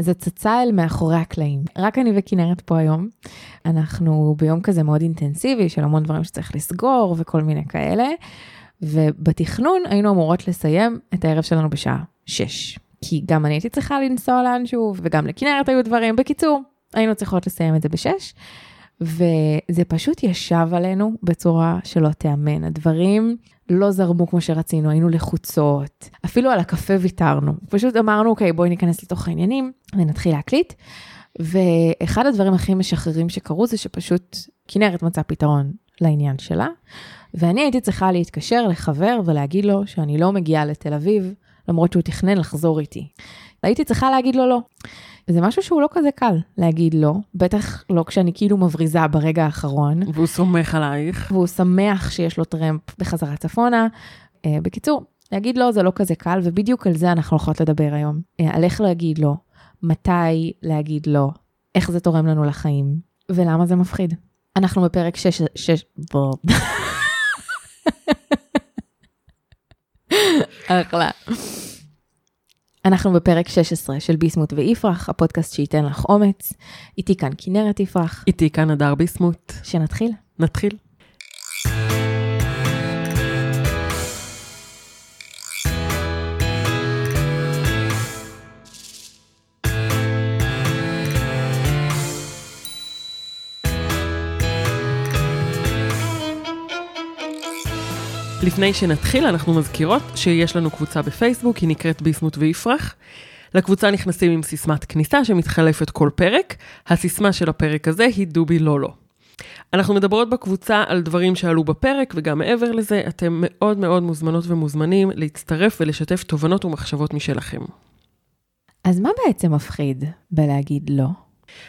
זה צצה אל מאחורי הקלעים. רק אני וכנרת פה היום. אנחנו ביום כזה מאוד אינטנסיבי של המון דברים שצריך לסגור וכל מיני כאלה. ובתכנון היינו אמורות לסיים את הערב שלנו בשעה 6. כי גם אני הייתי צריכה לנסוע לאנשהו, וגם לכנרת היו דברים. בקיצור, היינו צריכות לסיים את זה ב-6. וזה פשוט ישב עלינו בצורה שלא תיאמן. הדברים לא זרמו כמו שרצינו, היינו לחוצות, אפילו על הקפה ויתרנו. פשוט אמרנו, אוקיי, בואי ניכנס לתוך העניינים ונתחיל להקליט. ואחד הדברים הכי משחררים שקרו זה שפשוט כנרת מצאה פתרון לעניין שלה, ואני הייתי צריכה להתקשר לחבר ולהגיד לו שאני לא מגיעה לתל אביב, למרות שהוא תכנן לחזור איתי. והייתי צריכה להגיד לו לא. זה משהו שהוא לא כזה קל להגיד לא, בטח לא כשאני כאילו מבריזה ברגע האחרון. והוא סומך עלייך. והוא שמח שיש לו טרמפ בחזרה צפונה. Uh, בקיצור, להגיד לא זה לא כזה קל, ובדיוק על זה אנחנו הולכות לדבר היום. Uh, על איך להגיד לא, מתי להגיד לא, איך זה תורם לנו לחיים, ולמה זה מפחיד. אנחנו בפרק 6... שש... בוא. אחלה. אנחנו בפרק 16 של ביסמוט ויפרח, הפודקאסט שייתן לך אומץ. איתי כאן כנרת יפרח. איתי כאן הדר ביסמוט. שנתחיל? נתחיל. לפני שנתחיל, אנחנו מזכירות שיש לנו קבוצה בפייסבוק, היא נקראת ביסמוט ויפרח. לקבוצה נכנסים עם סיסמת כניסה שמתחלפת כל פרק. הסיסמה של הפרק הזה היא דובי לולו. אנחנו מדברות בקבוצה על דברים שעלו בפרק, וגם מעבר לזה, אתם מאוד מאוד מוזמנות ומוזמנים להצטרף ולשתף תובנות ומחשבות משלכם. אז מה בעצם מפחיד בלהגיד לא?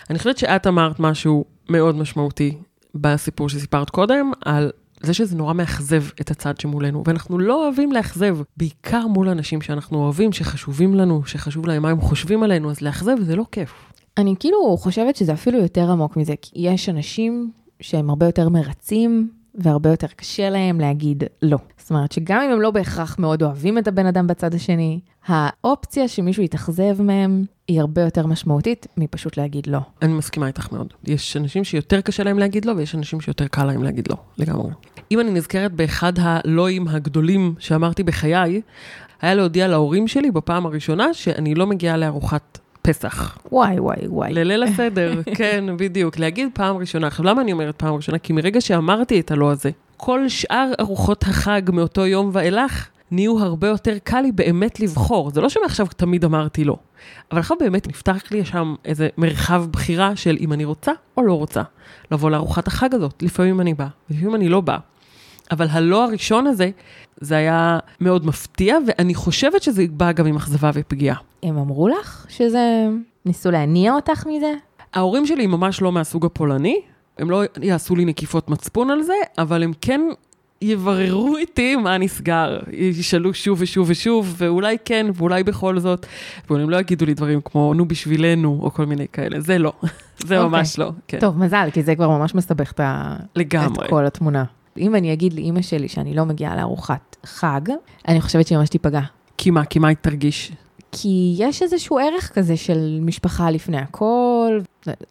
אני חושבת שאת אמרת משהו מאוד משמעותי בסיפור שסיפרת קודם, על זה שזה נורא מאכזב את הצד שמולנו, ואנחנו לא אוהבים לאכזב, בעיקר מול אנשים שאנחנו אוהבים, שחשובים לנו, שחשוב להם מה הם חושבים עלינו, אז לאכזב זה לא כיף. אני כאילו חושבת שזה אפילו יותר עמוק מזה, כי יש אנשים שהם הרבה יותר מרצים, והרבה יותר קשה להם להגיד לא. זאת אומרת שגם אם הם לא בהכרח מאוד אוהבים את הבן אדם בצד השני, האופציה שמישהו יתאכזב מהם היא הרבה יותר משמעותית מפשוט להגיד לא. אני מסכימה איתך מאוד. יש אנשים שיותר קשה להם להגיד לא, ויש אנשים שיותר קל להם להגיד לא, לגמרי. אם אני נזכרת באחד הלואים הגדולים שאמרתי בחיי, היה להודיע להורים שלי בפעם הראשונה שאני לא מגיעה לארוחת פסח. וואי, וואי, וואי. לליל הסדר, כן, בדיוק. להגיד פעם ראשונה. עכשיו, למה אני אומרת פעם ראשונה? כי מרגע שאמרתי את הלא הזה, כל שאר ארוחות החג מאותו יום ואילך, נהיו הרבה יותר קל לי באמת לבחור. זה לא שמעכשיו תמיד אמרתי לא. אבל עכשיו באמת נפתח לי שם איזה מרחב בחירה של אם אני רוצה או לא רוצה לבוא לארוחת החג הזאת. לפעמים אני באה, לפעמים אני לא באה. אבל הלא הראשון הזה, זה היה מאוד מפתיע, ואני חושבת שזה בא גם עם אכזבה ופגיעה. הם אמרו לך שזה... ניסו להניע אותך מזה? ההורים שלי ממש לא מהסוג הפולני, הם לא יעשו לי נקיפות מצפון על זה, אבל הם כן יבררו איתי מה נסגר. ישאלו שוב ושוב ושוב, ואולי כן, ואולי בכל זאת. ואולי הם לא יגידו לי דברים כמו, נו בשבילנו, או כל מיני כאלה. זה לא. זה okay. ממש לא. כן. טוב, מזל, כי זה כבר ממש מסתבך את, לגמרי. את כל התמונה. אם אני אגיד לאימא שלי שאני לא מגיעה לארוחת חג, אני חושבת שהיא ממש תיפגע. כי מה? כי מה היא תרגיש? כי יש איזשהו ערך כזה של משפחה לפני הכל.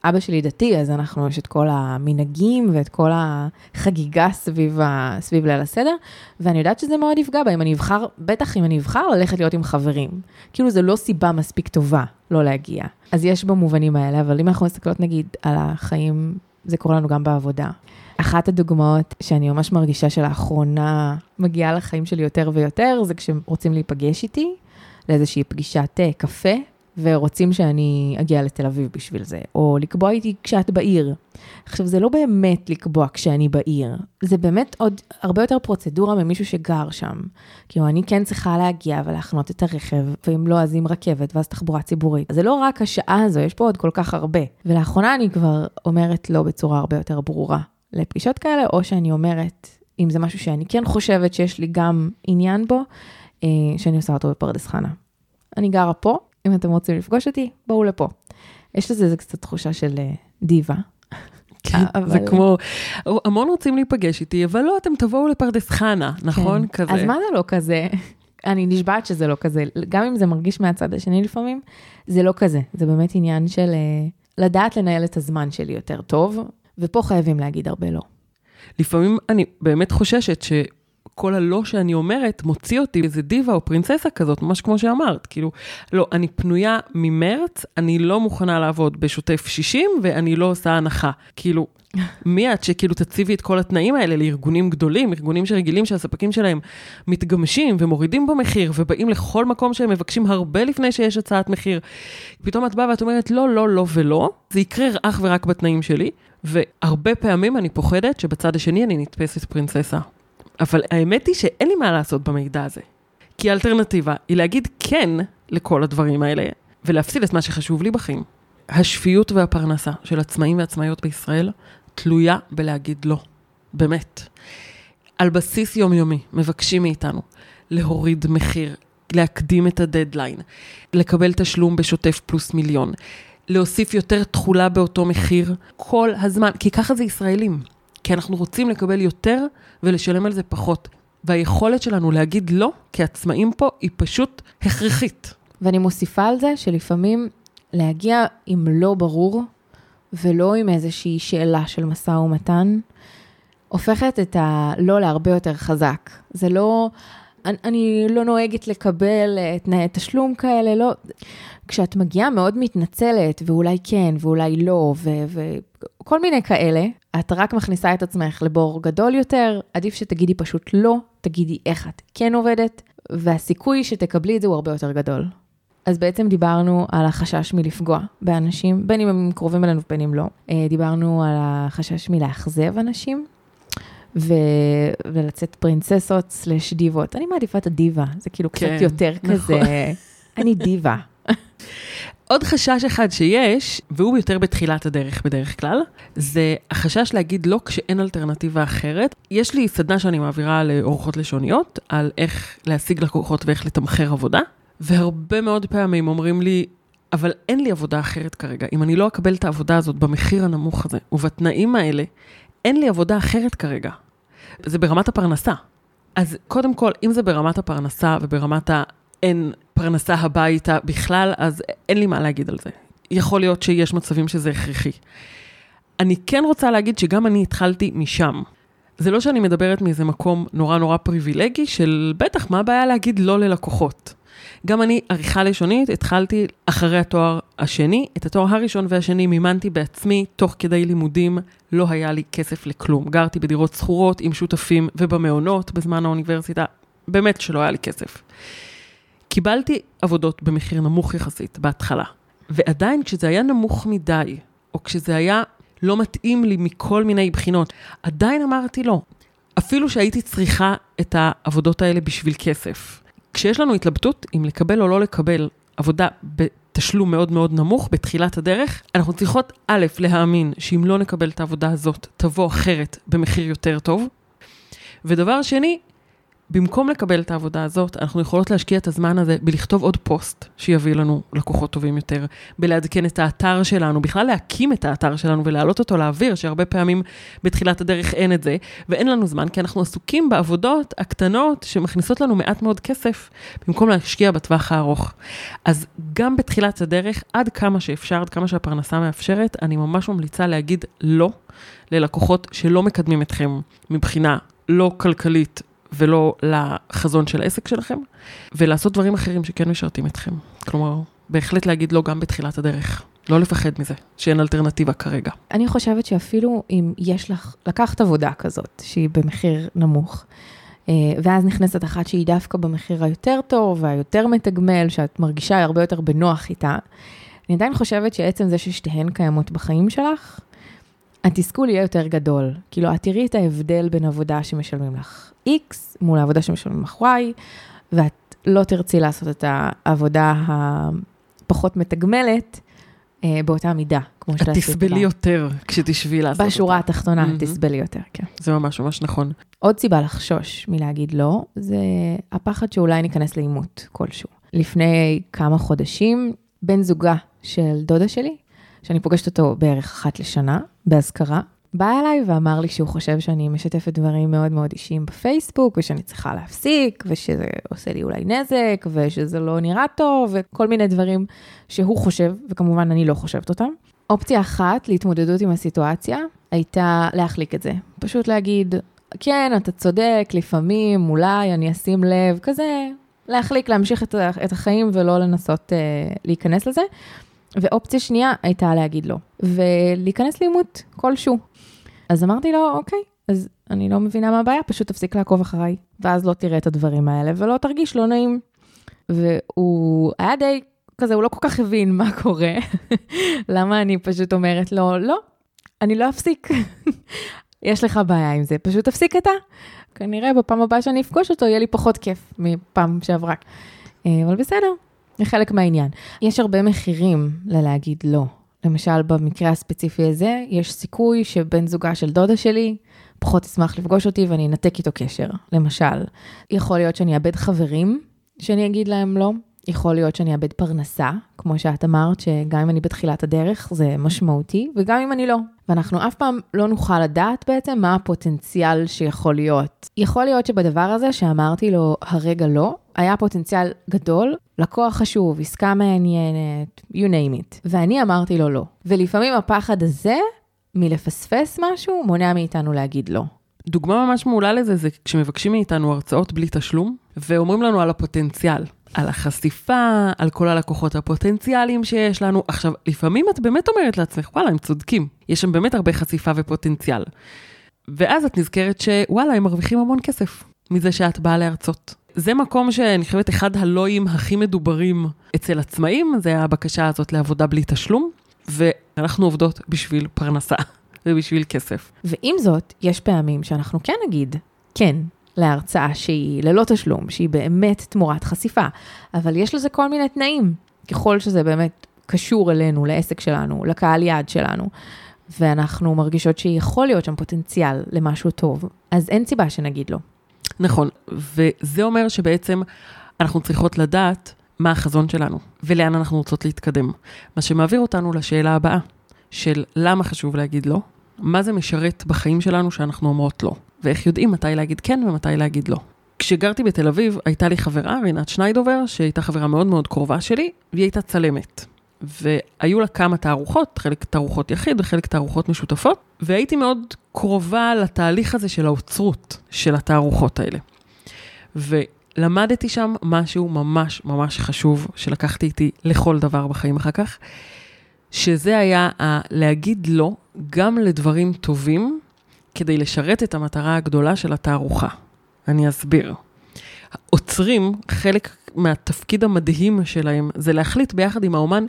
אבא שלי דתי, אז אנחנו, יש את כל המנהגים ואת כל החגיגה סביב, ה, סביב ליל הסדר, ואני יודעת שזה מאוד יפגע בה, אם אני אבחר, בטח אם אני אבחר ללכת להיות עם חברים. כאילו זה לא סיבה מספיק טובה לא להגיע. אז יש במובנים האלה, אבל אם אנחנו מסתכלות נגיד על החיים, זה קורה לנו גם בעבודה. אחת הדוגמאות שאני ממש מרגישה שלאחרונה מגיעה לחיים שלי יותר ויותר, זה כשרוצים להיפגש איתי. לאיזושהי פגישת אה, קפה, ורוצים שאני אגיע לתל אביב בשביל זה, או לקבוע איתי כשאת בעיר. עכשיו, זה לא באמת לקבוע כשאני בעיר, זה באמת עוד הרבה יותר פרוצדורה ממישהו שגר שם. כאילו, אני כן צריכה להגיע ולהחנות את הרכב, ואם לא, אז עם רכבת, ואז תחבורה ציבורית. זה לא רק השעה הזו, יש פה עוד כל כך הרבה. ולאחרונה אני כבר אומרת לא בצורה הרבה יותר ברורה לפגישות כאלה, או שאני אומרת, אם זה משהו שאני כן חושבת שיש לי גם עניין בו, אה, שאני עושה אותו בפרדס חנה. אני גרה פה, אם אתם רוצים לפגוש אותי, בואו לפה. יש לזה איזה קצת תחושה של אה, דיבה. כן, אבל... זה כמו, המון רוצים להיפגש איתי, אבל לא, אתם תבואו לפרדס חנה, נכון? כן. כזה. אז מה זה לא כזה? אני נשבעת שזה לא כזה, גם אם זה מרגיש מהצד השני לפעמים, זה לא כזה. זה באמת עניין של אה, לדעת לנהל את הזמן שלי יותר טוב, ופה חייבים להגיד הרבה לא. לפעמים אני באמת חוששת שכל הלא שאני אומרת מוציא אותי איזה דיבה או פרינצסה כזאת, ממש כמו שאמרת. כאילו, לא, אני פנויה ממרץ, אני לא מוכנה לעבוד בשוטף 60 ואני לא עושה הנחה. כאילו, מי את שכאילו תציבי את כל התנאים האלה לארגונים גדולים, ארגונים שרגילים שהספקים שלהם מתגמשים ומורידים במחיר ובאים לכל מקום שהם מבקשים הרבה לפני שיש הצעת מחיר. פתאום את באה ואת אומרת לא, לא, לא ולא, זה יקרה אך ורק בתנאים שלי, והרבה פעמים אני פוחדת שבצד השני אני נתפסת פרינצסה. אבל האמת היא שאין לי מה לעשות במידע הזה. כי האלטרנטיבה היא להגיד כן לכל הדברים האלה, ולהפסיד את מה שחשוב לי בחיים. השפיות והפרנסה של עצמאים ועצמאיות בישראל תלויה בלהגיד לא. באמת. על בסיס יומיומי מבקשים מאיתנו להוריד מחיר, להקדים את הדדליין, לקבל תשלום בשוטף פלוס מיליון, להוסיף יותר תכולה באותו מחיר כל הזמן, כי ככה זה ישראלים. כי אנחנו רוצים לקבל יותר ולשלם על זה פחות. והיכולת שלנו להגיד לא כעצמאים פה היא פשוט הכרחית. ואני מוסיפה על זה שלפעמים להגיע עם לא ברור, ולא עם איזושהי שאלה של משא ומתן, הופכת את הלא להרבה יותר חזק. זה לא, אני, אני לא נוהגת לקבל תנאי תשלום כאלה, לא. כשאת מגיעה מאוד מתנצלת, ואולי כן, ואולי לא, וכל מיני כאלה, את רק מכניסה את עצמך לבור גדול יותר, עדיף שתגידי פשוט לא, תגידי איך את כן עובדת, והסיכוי שתקבלי את זה הוא הרבה יותר גדול. אז בעצם דיברנו על החשש מלפגוע באנשים, בין אם הם קרובים אלינו ובין אם לא. אה, דיברנו על החשש מלאכזב אנשים, ו... ולצאת פרינצסות סלש דיבות. אני מעדיפה את הדיבה, זה כאילו כן, קצת יותר נכון. כזה, אני דיבה. עוד חשש אחד שיש, והוא יותר בתחילת הדרך בדרך כלל, זה החשש להגיד לא כשאין אלטרנטיבה אחרת. יש לי סדנה שאני מעבירה לאורחות לשוניות, על איך להשיג לקוחות ואיך לתמחר עבודה. והרבה מאוד פעמים אומרים לי, אבל אין לי עבודה אחרת כרגע. אם אני לא אקבל את העבודה הזאת במחיר הנמוך הזה ובתנאים האלה, אין לי עבודה אחרת כרגע. זה ברמת הפרנסה. אז קודם כל, אם זה ברמת הפרנסה וברמת האין פרנסה הביתה בכלל, אז אין לי מה להגיד על זה. יכול להיות שיש מצבים שזה הכרחי. אני כן רוצה להגיד שגם אני התחלתי משם. זה לא שאני מדברת מאיזה מקום נורא נורא פריבילגי של בטח, מה הבעיה להגיד לא ללקוחות? גם אני, עריכה לשונית, התחלתי אחרי התואר השני. את התואר הראשון והשני מימנתי בעצמי, תוך כדי לימודים לא היה לי כסף לכלום. גרתי בדירות שכורות עם שותפים ובמעונות בזמן האוניברסיטה, באמת שלא היה לי כסף. קיבלתי עבודות במחיר נמוך יחסית בהתחלה, ועדיין כשזה היה נמוך מדי, או כשזה היה לא מתאים לי מכל מיני בחינות, עדיין אמרתי לא. אפילו שהייתי צריכה את העבודות האלה בשביל כסף. כשיש לנו התלבטות אם לקבל או לא לקבל עבודה בתשלום מאוד מאוד נמוך בתחילת הדרך, אנחנו צריכות א', להאמין שאם לא נקבל את העבודה הזאת, תבוא אחרת במחיר יותר טוב. ודבר שני, במקום לקבל את העבודה הזאת, אנחנו יכולות להשקיע את הזמן הזה בלכתוב עוד פוסט שיביא לנו לקוחות טובים יותר, בלעדכן את האתר שלנו, בכלל להקים את האתר שלנו ולהעלות אותו לאוויר, שהרבה פעמים בתחילת הדרך אין את זה, ואין לנו זמן, כי אנחנו עסוקים בעבודות הקטנות שמכניסות לנו מעט מאוד כסף, במקום להשקיע בטווח הארוך. אז גם בתחילת הדרך, עד כמה שאפשר, עד כמה שהפרנסה מאפשרת, אני ממש ממליצה להגיד לא ללקוחות שלא מקדמים אתכם מבחינה לא כלכלית ולא לחזון של העסק שלכם, ולעשות דברים אחרים שכן משרתים אתכם. כלומר, בהחלט להגיד לא גם בתחילת הדרך. לא לפחד מזה, שאין אלטרנטיבה כרגע. אני חושבת שאפילו אם יש לך, לקחת עבודה כזאת, שהיא במחיר נמוך, אה, ואז נכנסת אחת שהיא דווקא במחיר היותר טוב והיותר מתגמל, שאת מרגישה הרבה יותר בנוח איתה, אני עדיין חושבת שעצם זה ששתיהן קיימות בחיים שלך, התסכול יהיה יותר גדול. כאילו, את תראי את ההבדל בין עבודה שמשלמים לך X מול העבודה שמשלמים לך Y, ואת לא תרצי לעשות את העבודה הפחות מתגמלת אה, באותה מידה, כמו שעשית. את תסבלי יותר כשתשבי לעשות אותה. בשורה התחתונה, mm-hmm. תסבלי יותר, כן. זה ממש ממש נכון. עוד סיבה לחשוש מלהגיד לא, זה הפחד שאולי ניכנס לעימות כלשהו. לפני כמה חודשים, בן זוגה של דודה שלי, שאני פוגשת אותו בערך אחת לשנה, באזכרה, בא אליי ואמר לי שהוא חושב שאני משתפת דברים מאוד מאוד אישיים בפייסבוק, ושאני צריכה להפסיק, ושזה עושה לי אולי נזק, ושזה לא נראה טוב, וכל מיני דברים שהוא חושב, וכמובן אני לא חושבת אותם. אופציה אחת להתמודדות עם הסיטואציה הייתה להחליק את זה. פשוט להגיד, כן, אתה צודק, לפעמים, אולי אני אשים לב, כזה, להחליק, להמשיך את, את החיים ולא לנסות uh, להיכנס לזה. ואופציה שנייה הייתה להגיד לא, ולהיכנס לעימות כלשהו. אז אמרתי לו, אוקיי, אז אני לא מבינה מה הבעיה, פשוט תפסיק לעקוב אחריי, ואז לא תראה את הדברים האלה ולא תרגיש לא נעים. והוא היה די כזה, הוא לא כל כך הבין מה קורה, למה אני פשוט אומרת לו, לא, אני לא אפסיק. יש לך בעיה עם זה, פשוט תפסיק אתה. כנראה בפעם הבאה שאני אפגוש אותו, יהיה לי פחות כיף מפעם שעברה. אה, אבל בסדר, זה חלק מהעניין. יש הרבה מחירים ללהגיד לא. למשל, במקרה הספציפי הזה, יש סיכוי שבן זוגה של דודה שלי פחות ישמח לפגוש אותי ואני אנתק איתו קשר, למשל. יכול להיות שאני אאבד חברים, שאני אגיד להם לא. יכול להיות שאני אאבד פרנסה, כמו שאת אמרת, שגם אם אני בתחילת הדרך זה משמעותי, וגם אם אני לא. ואנחנו אף פעם לא נוכל לדעת בעצם מה הפוטנציאל שיכול להיות. יכול להיות שבדבר הזה שאמרתי לו הרגע לא, היה פוטנציאל גדול, לקוח חשוב, עסקה מעניינת, you name it. ואני אמרתי לו לא. ולפעמים הפחד הזה מלפספס משהו מונע מאיתנו להגיד לא. דוגמה ממש מעולה לזה זה כשמבקשים מאיתנו הרצאות בלי תשלום, ואומרים לנו על הפוטנציאל. על החשיפה, על כל הלקוחות הפוטנציאליים שיש לנו. עכשיו, לפעמים את באמת אומרת לעצמך, וואלה, הם צודקים. יש שם באמת הרבה חשיפה ופוטנציאל. ואז את נזכרת שוואלה, הם מרוויחים המון כסף מזה שאת באה להרצות. זה מקום שאני חושבת אחד הלואים הכי מדוברים אצל עצמאים, זה הבקשה הזאת לעבודה בלי תשלום, ואנחנו עובדות בשביל פרנסה ובשביל כסף. ועם זאת, יש פעמים שאנחנו כן נגיד, כן, להרצאה שהיא ללא תשלום, שהיא באמת תמורת חשיפה, אבל יש לזה כל מיני תנאים, ככל שזה באמת קשור אלינו, לעסק שלנו, לקהל יעד שלנו, ואנחנו מרגישות שיכול להיות שם פוטנציאל למשהו טוב, אז אין סיבה שנגיד לא. נכון, וזה אומר שבעצם אנחנו צריכות לדעת מה החזון שלנו, ולאן אנחנו רוצות להתקדם. מה שמעביר אותנו לשאלה הבאה, של למה חשוב להגיד לא, מה זה משרת בחיים שלנו שאנחנו אומרות לא. ואיך יודעים מתי להגיד כן ומתי להגיד לא. כשגרתי בתל אביב, הייתה לי חברה, רינת שניידובר, שהייתה חברה מאוד מאוד קרובה שלי, והיא הייתה צלמת. והיו לה כמה תערוכות, חלק תערוכות יחיד וחלק תערוכות משותפות, והייתי מאוד קרובה לתהליך הזה של האוצרות של התערוכות האלה. ולמדתי שם משהו ממש ממש חשוב, שלקחתי איתי לכל דבר בחיים אחר כך, שזה היה להגיד לא גם לדברים טובים כדי לשרת את המטרה הגדולה של התערוכה. אני אסביר. עוצרים, חלק מהתפקיד המדהים שלהם זה להחליט ביחד עם האומן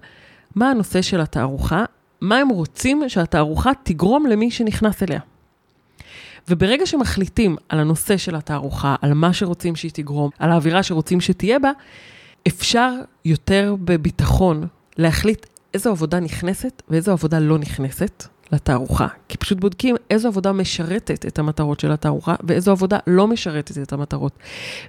מה הנושא של התערוכה, מה הם רוצים שהתערוכה תגרום למי שנכנס אליה. וברגע שמחליטים על הנושא של התערוכה, על מה שרוצים שהיא תגרום, על האווירה שרוצים שתהיה בה, אפשר יותר בביטחון להחליט איזו עבודה נכנסת ואיזו עבודה לא נכנסת, לתערוכה, כי פשוט בודקים איזו עבודה משרתת את המטרות של התערוכה ואיזו עבודה לא משרתת את המטרות.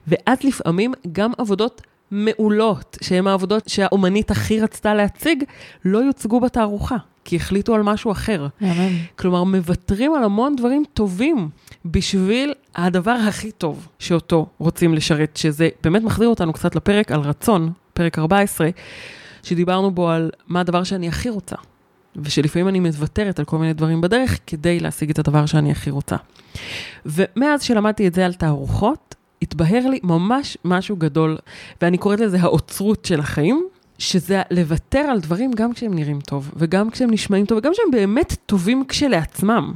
ואז לפעמים גם עבודות מעולות, שהן העבודות שהאומנית הכי רצתה להציג, לא יוצגו בתערוכה, כי החליטו על משהו אחר. אמן. כלומר, מוותרים על המון דברים טובים בשביל הדבר הכי טוב שאותו רוצים לשרת, שזה באמת מחזיר אותנו קצת לפרק על רצון, פרק 14, שדיברנו בו על מה הדבר שאני הכי רוצה. ושלפעמים אני מוותרת על כל מיני דברים בדרך כדי להשיג את הדבר שאני הכי רוצה. ומאז שלמדתי את זה על תערוכות, התבהר לי ממש משהו גדול, ואני קוראת לזה האוצרות של החיים, שזה לוותר על דברים גם כשהם נראים טוב, וגם כשהם נשמעים טוב, וגם כשהם באמת טובים כשלעצמם.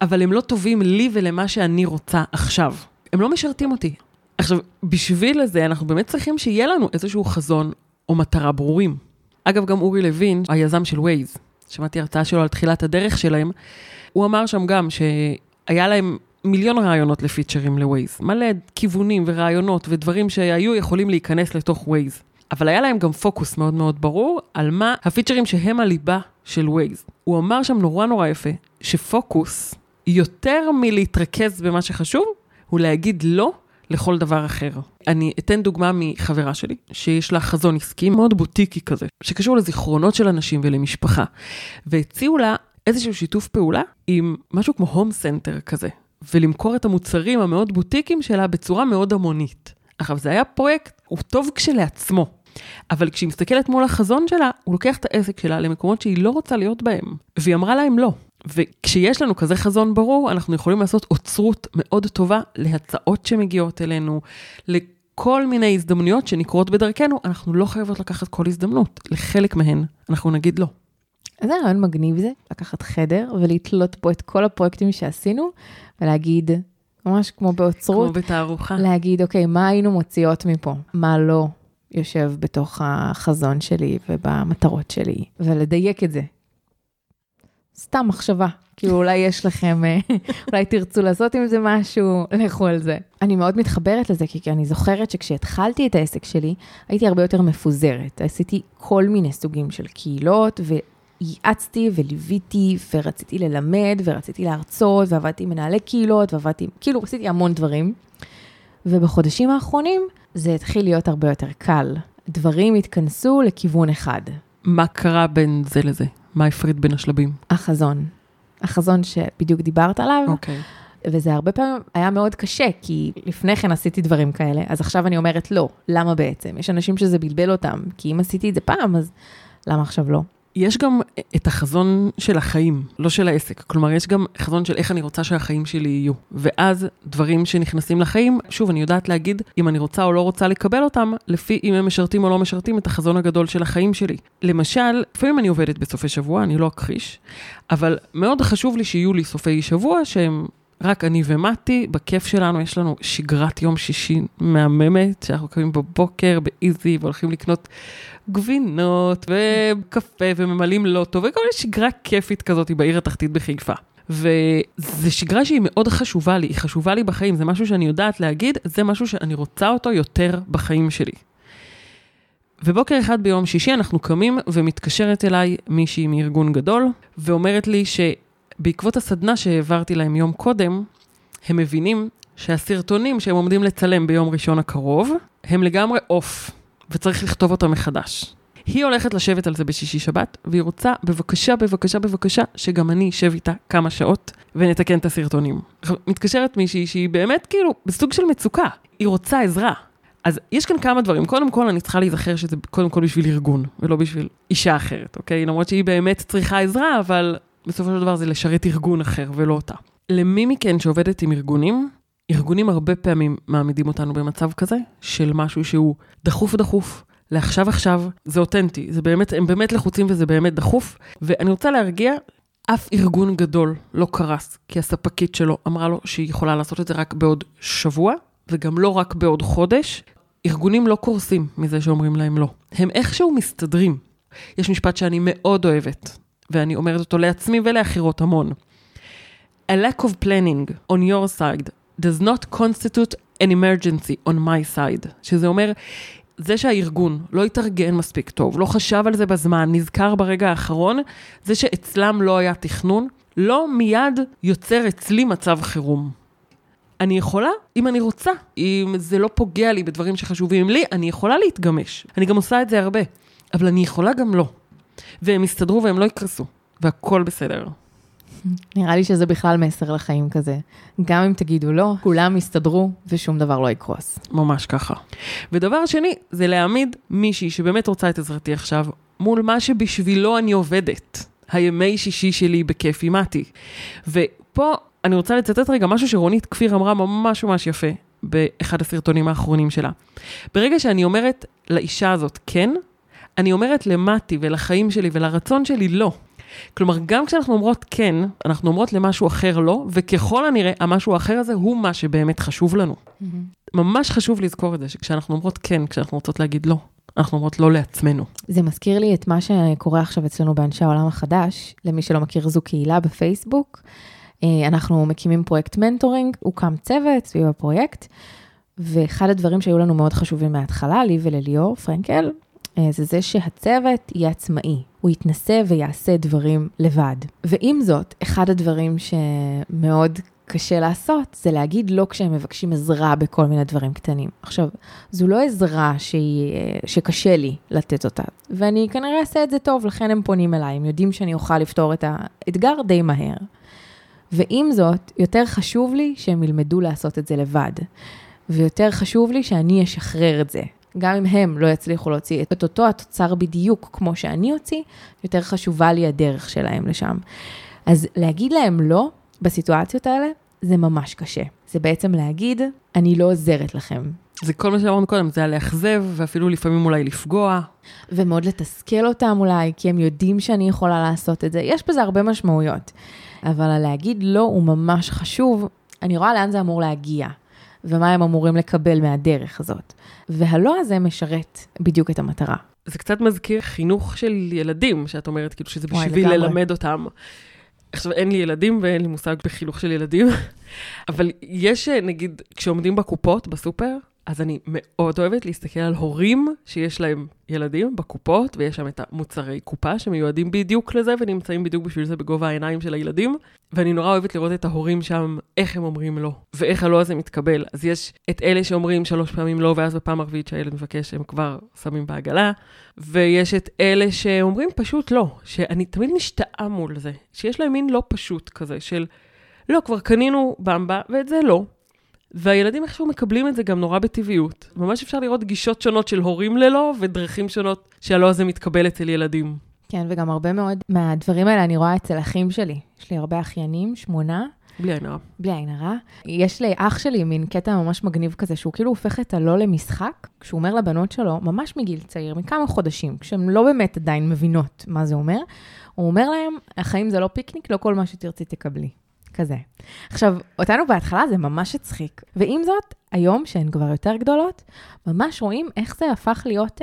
אבל הם לא טובים לי ולמה שאני רוצה עכשיו. הם לא משרתים אותי. עכשיו, בשביל זה אנחנו באמת צריכים שיהיה לנו איזשהו חזון או מטרה ברורים. אגב, גם אורי לוין, היזם של ווייז, שמעתי הרצאה שלו על תחילת הדרך שלהם, הוא אמר שם גם שהיה להם מיליון רעיונות לפיצ'רים לווייז, מלא כיוונים ורעיונות ודברים שהיו יכולים להיכנס לתוך ווייז. אבל היה להם גם פוקוס מאוד מאוד ברור על מה הפיצ'רים שהם הליבה של ווייז. הוא אמר שם נורא נורא יפה, שפוקוס, יותר מלהתרכז במה שחשוב, הוא להגיד לא לכל דבר אחר. אני אתן דוגמה מחברה שלי, שיש לה חזון עסקי מאוד בוטיקי כזה, שקשור לזיכרונות של אנשים ולמשפחה. והציעו לה איזשהו שיתוף פעולה עם משהו כמו הום סנטר כזה, ולמכור את המוצרים המאוד בוטיקים שלה בצורה מאוד המונית. עכשיו, זה היה פרויקט, הוא טוב כשלעצמו, אבל כשהיא מסתכלת מול החזון שלה, הוא לוקח את העסק שלה למקומות שהיא לא רוצה להיות בהם, והיא אמרה להם לא. וכשיש לנו כזה חזון ברור, אנחנו יכולים לעשות אוצרות מאוד טובה להצעות שמגיעות אלינו, לכל מיני הזדמנויות שנקרות בדרכנו, אנחנו לא חייבות לקחת כל הזדמנות. לחלק מהן אנחנו נגיד לא. איזה רעיון מגניב זה, לקחת חדר ולתלות פה את כל הפרויקטים שעשינו, ולהגיד, ממש כמו באוצרות, כמו בתערוכה. להגיד, אוקיי, מה היינו מוציאות מפה? מה לא יושב בתוך החזון שלי ובמטרות שלי, ולדייק את זה. סתם מחשבה, כאילו אולי יש לכם, אה, אולי תרצו לעשות עם זה משהו, לכו על זה. אני מאוד מתחברת לזה, כי אני זוכרת שכשהתחלתי את העסק שלי, הייתי הרבה יותר מפוזרת. עשיתי כל מיני סוגים של קהילות, וייעצתי וליוויתי, ורציתי ללמד, ורציתי להרצות, ועבדתי עם מנהלי קהילות, ועבדתי, כאילו עשיתי המון דברים. ובחודשים האחרונים זה התחיל להיות הרבה יותר קל. דברים התכנסו לכיוון אחד. מה קרה בין זה לזה? מה הפריד בין השלבים? החזון. החזון שבדיוק דיברת עליו. אוקיי. וזה הרבה פעמים היה מאוד קשה, כי לפני כן עשיתי דברים כאלה, אז עכשיו אני אומרת לא, למה בעצם? יש אנשים שזה בלבל אותם, כי אם עשיתי את זה פעם, אז למה עכשיו לא? יש גם את החזון של החיים, לא של העסק. כלומר, יש גם חזון של איך אני רוצה שהחיים שלי יהיו. ואז דברים שנכנסים לחיים, שוב, אני יודעת להגיד אם אני רוצה או לא רוצה לקבל אותם, לפי אם הם משרתים או לא משרתים את החזון הגדול של החיים שלי. למשל, לפעמים אני עובדת בסופי שבוע, אני לא אכחיש, אבל מאוד חשוב לי שיהיו לי סופי שבוע שהם רק אני ומתי, בכיף שלנו, יש לנו שגרת יום שישי מהממת, שאנחנו קמים בבוקר באיזי והולכים לקנות גבינות וקפה וממלאים לוטו, וכל מיני שגרה כיפית כזאת בעיר התחתית בחיפה. וזו שגרה שהיא מאוד חשובה לי, היא חשובה לי בחיים, זה משהו שאני יודעת להגיד, זה משהו שאני רוצה אותו יותר בחיים שלי. ובוקר אחד ביום שישי אנחנו קמים ומתקשרת אליי מישהי מארגון גדול, ואומרת לי שבעקבות הסדנה שהעברתי להם יום קודם, הם מבינים שהסרטונים שהם עומדים לצלם ביום ראשון הקרוב, הם לגמרי אוף. וצריך לכתוב אותה מחדש. היא הולכת לשבת על זה בשישי שבת, והיא רוצה, בבקשה, בבקשה, בבקשה, שגם אני אשב איתה כמה שעות ונתקן את הסרטונים. מתקשרת מישהי שהיא באמת כאילו בסוג של מצוקה, היא רוצה עזרה. אז יש כאן כמה דברים. קודם כל, אני צריכה להיזכר שזה קודם כל בשביל ארגון, ולא בשביל אישה אחרת, אוקיי? למרות שהיא באמת צריכה עזרה, אבל בסופו של דבר זה לשרת ארגון אחר ולא אותה. למי מכן שעובדת עם ארגונים, ארגונים הרבה פעמים מעמידים אותנו במצב כזה, של משהו שהוא דחוף דחוף, לעכשיו עכשיו, זה אותנטי, זה באמת, הם באמת לחוצים וזה באמת דחוף, ואני רוצה להרגיע, אף ארגון גדול לא קרס, כי הספקית שלו אמרה לו שהיא יכולה לעשות את זה רק בעוד שבוע, וגם לא רק בעוד חודש. ארגונים לא קורסים מזה שאומרים להם לא. הם איכשהו מסתדרים. יש משפט שאני מאוד אוהבת, ואני אומרת אותו לעצמי ולאחרות המון. A lack of planning on your side does not constitute an emergency on my side, שזה אומר, זה שהארגון לא התארגן מספיק טוב, לא חשב על זה בזמן, נזכר ברגע האחרון, זה שאצלם לא היה תכנון, לא מיד יוצר אצלי מצב חירום. אני יכולה, אם אני רוצה, אם זה לא פוגע לי בדברים שחשובים לי, אני יכולה להתגמש. אני גם עושה את זה הרבה, אבל אני יכולה גם לא. והם יסתדרו והם לא יקרסו, והכל בסדר. נראה לי שזה בכלל מסר לחיים כזה. גם אם תגידו לא, כולם יסתדרו ושום דבר לא יקרוס. ממש ככה. ודבר שני, זה להעמיד מישהי שבאמת רוצה את עזרתי עכשיו, מול מה שבשבילו אני עובדת. הימי שישי שלי בכיף עם מתי. ופה אני רוצה לצטט רגע משהו שרונית כפיר אמרה ממש ממש יפה באחד הסרטונים האחרונים שלה. ברגע שאני אומרת לאישה הזאת כן, אני אומרת למתי ולחיים שלי ולרצון שלי לא. כלומר, גם כשאנחנו אומרות כן, אנחנו אומרות למשהו אחר לא, וככל הנראה, המשהו האחר הזה הוא מה שבאמת חשוב לנו. Mm-hmm. ממש חשוב לזכור את זה, שכשאנחנו אומרות כן, כשאנחנו רוצות להגיד לא, אנחנו אומרות לא לעצמנו. זה מזכיר לי את מה שקורה עכשיו אצלנו באנשי העולם החדש. למי שלא מכיר, זו קהילה בפייסבוק. אה, אנחנו מקימים פרויקט mentoring, הוקם צוות סביב הפרויקט, ואחד הדברים שהיו לנו מאוד חשובים מההתחלה, לי ולליאור פרנקל, זה זה שהצוות יהיה עצמאי, הוא יתנסה ויעשה דברים לבד. ועם זאת, אחד הדברים שמאוד קשה לעשות זה להגיד לא כשהם מבקשים עזרה בכל מיני דברים קטנים. עכשיו, זו לא עזרה שהיא, אה, שקשה לי לתת אותה, ואני כנראה אעשה את זה טוב, לכן הם פונים אליי, הם יודעים שאני אוכל לפתור את האתגר די מהר. ועם זאת, יותר חשוב לי שהם ילמדו לעשות את זה לבד. ויותר חשוב לי שאני אשחרר את זה. גם אם הם לא יצליחו להוציא את אותו התוצר בדיוק כמו שאני אוציא, יותר חשובה לי הדרך שלהם לשם. אז להגיד להם לא בסיטואציות האלה, זה ממש קשה. זה בעצם להגיד, אני לא עוזרת לכם. זה כל מה שאמרנו קודם, זה היה לאכזב, ואפילו לפעמים אולי לפגוע. ומאוד לתסכל אותם אולי, כי הם יודעים שאני יכולה לעשות את זה. יש בזה הרבה משמעויות. אבל להגיד לא הוא ממש חשוב. אני רואה לאן זה אמור להגיע, ומה הם אמורים לקבל מהדרך הזאת. והלא הזה משרת בדיוק את המטרה. זה קצת מזכיר חינוך של ילדים, שאת אומרת, כאילו שזה בשביל ללמד אותם. עכשיו, אין לי ילדים ואין לי מושג בחינוך של ילדים, אבל יש, נגיד, כשעומדים בקופות, בסופר, אז אני מאוד אוהבת להסתכל על הורים שיש להם ילדים בקופות, ויש שם את המוצרי קופה שמיועדים בדיוק לזה, ונמצאים בדיוק בשביל זה בגובה העיניים של הילדים. ואני נורא אוהבת לראות את ההורים שם, איך הם אומרים לא, ואיך הלא הזה מתקבל. אז יש את אלה שאומרים שלוש פעמים לא, ואז בפעם הרביעית שהילד מבקש, הם כבר שמים בעגלה, ויש את אלה שאומרים פשוט לא, שאני תמיד משתאה מול זה, שיש להם מין לא פשוט כזה, של לא, כבר קנינו במבה, ואת זה לא. והילדים איכשהו מקבלים את זה גם נורא בטבעיות. ממש אפשר לראות גישות שונות של הורים ללא, ודרכים שונות שהלא הזה מתקבל אצל ילדים. כן, וגם הרבה מאוד מהדברים האלה אני רואה אצל אחים שלי. יש לי הרבה אחיינים, שמונה. בלי עין הרע. בלי עין הרע. יש לאח שלי מין קטע ממש מגניב כזה, שהוא כאילו הופך את הלא למשחק, כשהוא אומר לבנות שלו, ממש מגיל צעיר, מכמה חודשים, כשהן לא באמת עדיין מבינות מה זה אומר, הוא אומר להם, החיים זה לא פיקניק, לא כל מה שתרצי תקבלי. כזה. עכשיו, אותנו בהתחלה זה ממש הצחיק, ועם זאת, היום, שהן כבר יותר גדולות, ממש רואים איך זה הפך להיות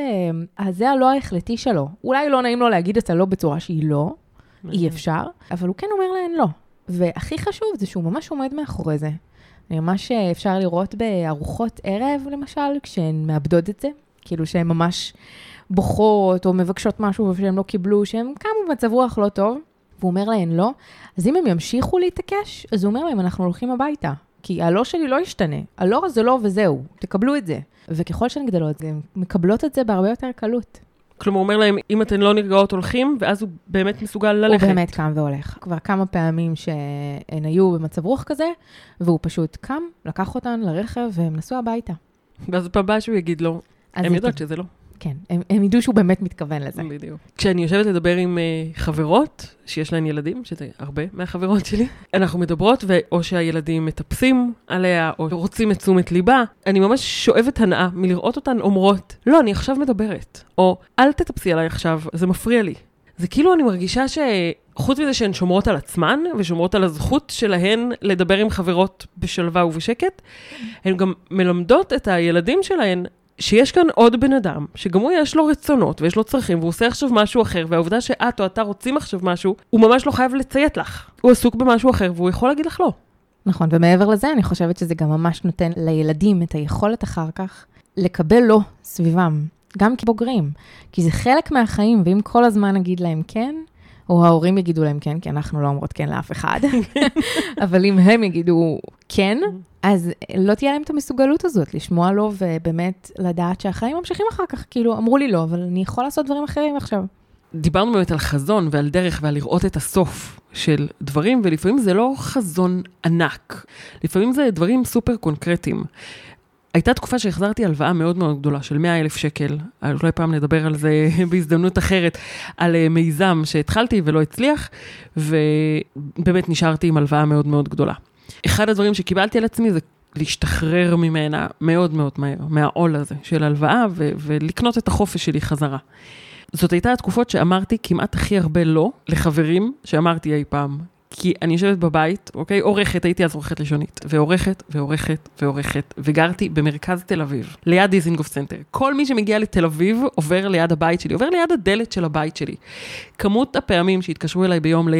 אה, זה הלא ההחלטי שלו. אולי לא נעים לו להגיד את הלא בצורה שהיא לא, אי אפשר, אבל הוא כן אומר להן לא. והכי חשוב זה שהוא ממש עומד מאחורי זה. ממש אה, אפשר לראות בארוחות ערב, למשל, כשהן מאבדות את זה, כאילו שהן ממש בוכות או מבקשות משהו שהן לא קיבלו, שהן קמו במצב רוח לא טוב. והוא אומר להן לא, אז אם הם ימשיכו להתעקש, אז הוא אומר להם, אנחנו הולכים הביתה. כי הלא שלי לא ישתנה, הלא זה לא וזהו, תקבלו את זה. וככל שהן גדלות, הן מקבלות את זה בהרבה יותר קלות. כלומר, הוא אומר להם, אם אתן לא נרגעות, הולכים, ואז הוא באמת מסוגל ללכת. הוא באמת קם והולך. כבר כמה פעמים שהן היו במצב רוח כזה, והוא פשוט קם, לקח אותן לרכב, והם נסעו הביתה. ואז בפעם הבאה שהוא יגיד לו, הם יודעות שזה לא. כן, הם, הם ידעו שהוא באמת מתכוון לזה. בדיוק. כשאני יושבת לדבר עם uh, חברות שיש להן ילדים, שזה הרבה מהחברות שלי, אנחנו מדברות, או שהילדים מטפסים עליה, או רוצים את תשומת ליבה, אני ממש שואבת הנאה מלראות אותן אומרות, לא, אני עכשיו מדברת, או אל תטפסי עליי עכשיו, זה מפריע לי. זה כאילו אני מרגישה שחוץ מזה שהן שומרות על עצמן, ושומרות על הזכות שלהן לדבר עם חברות בשלווה ובשקט, הן גם מלמדות את הילדים שלהן שיש כאן עוד בן אדם, שגם הוא יש לו רצונות ויש לו צרכים, והוא עושה עכשיו משהו אחר, והעובדה שאת או אתה רוצים עכשיו משהו, הוא ממש לא חייב לציית לך. הוא עסוק במשהו אחר, והוא יכול להגיד לך לא. נכון, ומעבר לזה, אני חושבת שזה גם ממש נותן לילדים את היכולת אחר כך לקבל לא סביבם, גם כבוגרים. כי זה חלק מהחיים, ואם כל הזמן נגיד להם כן, או ההורים יגידו להם כן, כי אנחנו לא אומרות כן לאף אחד, אבל אם הם יגידו כן, אז לא תהיה להם את המסוגלות הזאת לשמוע לו ובאמת לדעת שהחיים ממשיכים אחר כך. כאילו, אמרו לי לא, אבל אני יכול לעשות דברים אחרים עכשיו. דיברנו באמת על חזון ועל דרך ועל לראות את הסוף של דברים, ולפעמים זה לא חזון ענק, לפעמים זה דברים סופר קונקרטיים. הייתה תקופה שהחזרתי הלוואה מאוד מאוד גדולה של 100 אלף שקל, אולי פעם נדבר על זה בהזדמנות אחרת, על אה, מיזם שהתחלתי ולא הצליח, ובאמת נשארתי עם הלוואה מאוד מאוד גדולה. אחד הדברים שקיבלתי על עצמי זה להשתחרר ממנה מאוד מאוד מהר, מהעול הזה של הלוואה, ו- ולקנות את החופש שלי חזרה. זאת הייתה התקופות שאמרתי כמעט הכי הרבה לא לחברים שאמרתי אי פעם. כי אני יושבת בבית, אוקיי? עורכת, הייתי אז עורכת לשונית, ועורכת, ועורכת, ועורכת, וגרתי במרכז תל אביב, ליד דיזינגוף סנטר. כל מי שמגיע לתל אביב עובר ליד הבית שלי, עובר ליד הדלת של הבית שלי. כמות הפעמים שהתקשרו אליי ביום ל...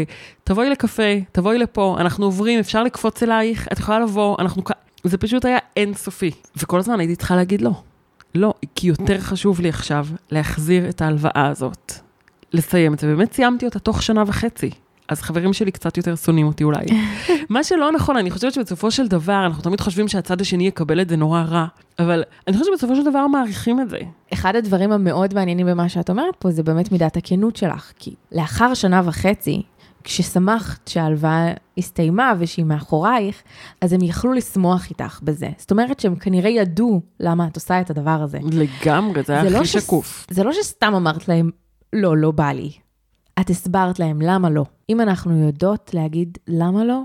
תבואי לקפה, תבואי לפה, אנחנו עוברים, אפשר לקפוץ אלייך, את יכולה לבוא, אנחנו... זה פשוט היה אינסופי. וכל הזמן הייתי צריכה להגיד לא. לא, כי יותר חשוב לי עכשיו להחזיר את ההלוואה הזאת. לסיים את זה, באמת סיימתי אותה תוך שנה וחצי. אז חברים שלי קצת יותר שונאים אותי אולי. מה שלא נכון, אני חושבת שבסופו של דבר, אנחנו תמיד חושבים שהצד השני יקבל את זה נורא רע, אבל אני חושבת שבסופו של דבר מעריכים את זה. אחד הדברים המאוד מעניינים במה שאת אומרת פה, זה באמת מידת הכנות שלך. כי לאחר שנה וחצי, כששמחת שההלוואה הסתיימה ושהיא מאחורייך, אז הם יכלו לשמוח איתך בזה. זאת אומרת שהם כנראה ידעו למה את עושה את הדבר הזה. לגמרי, זה היה לא הכי שס- שקוף. זה לא שסתם אמרת להם, לא, לא בא לי. את הסברת להם למה לא. אם אנחנו יודעות להגיד למה לא,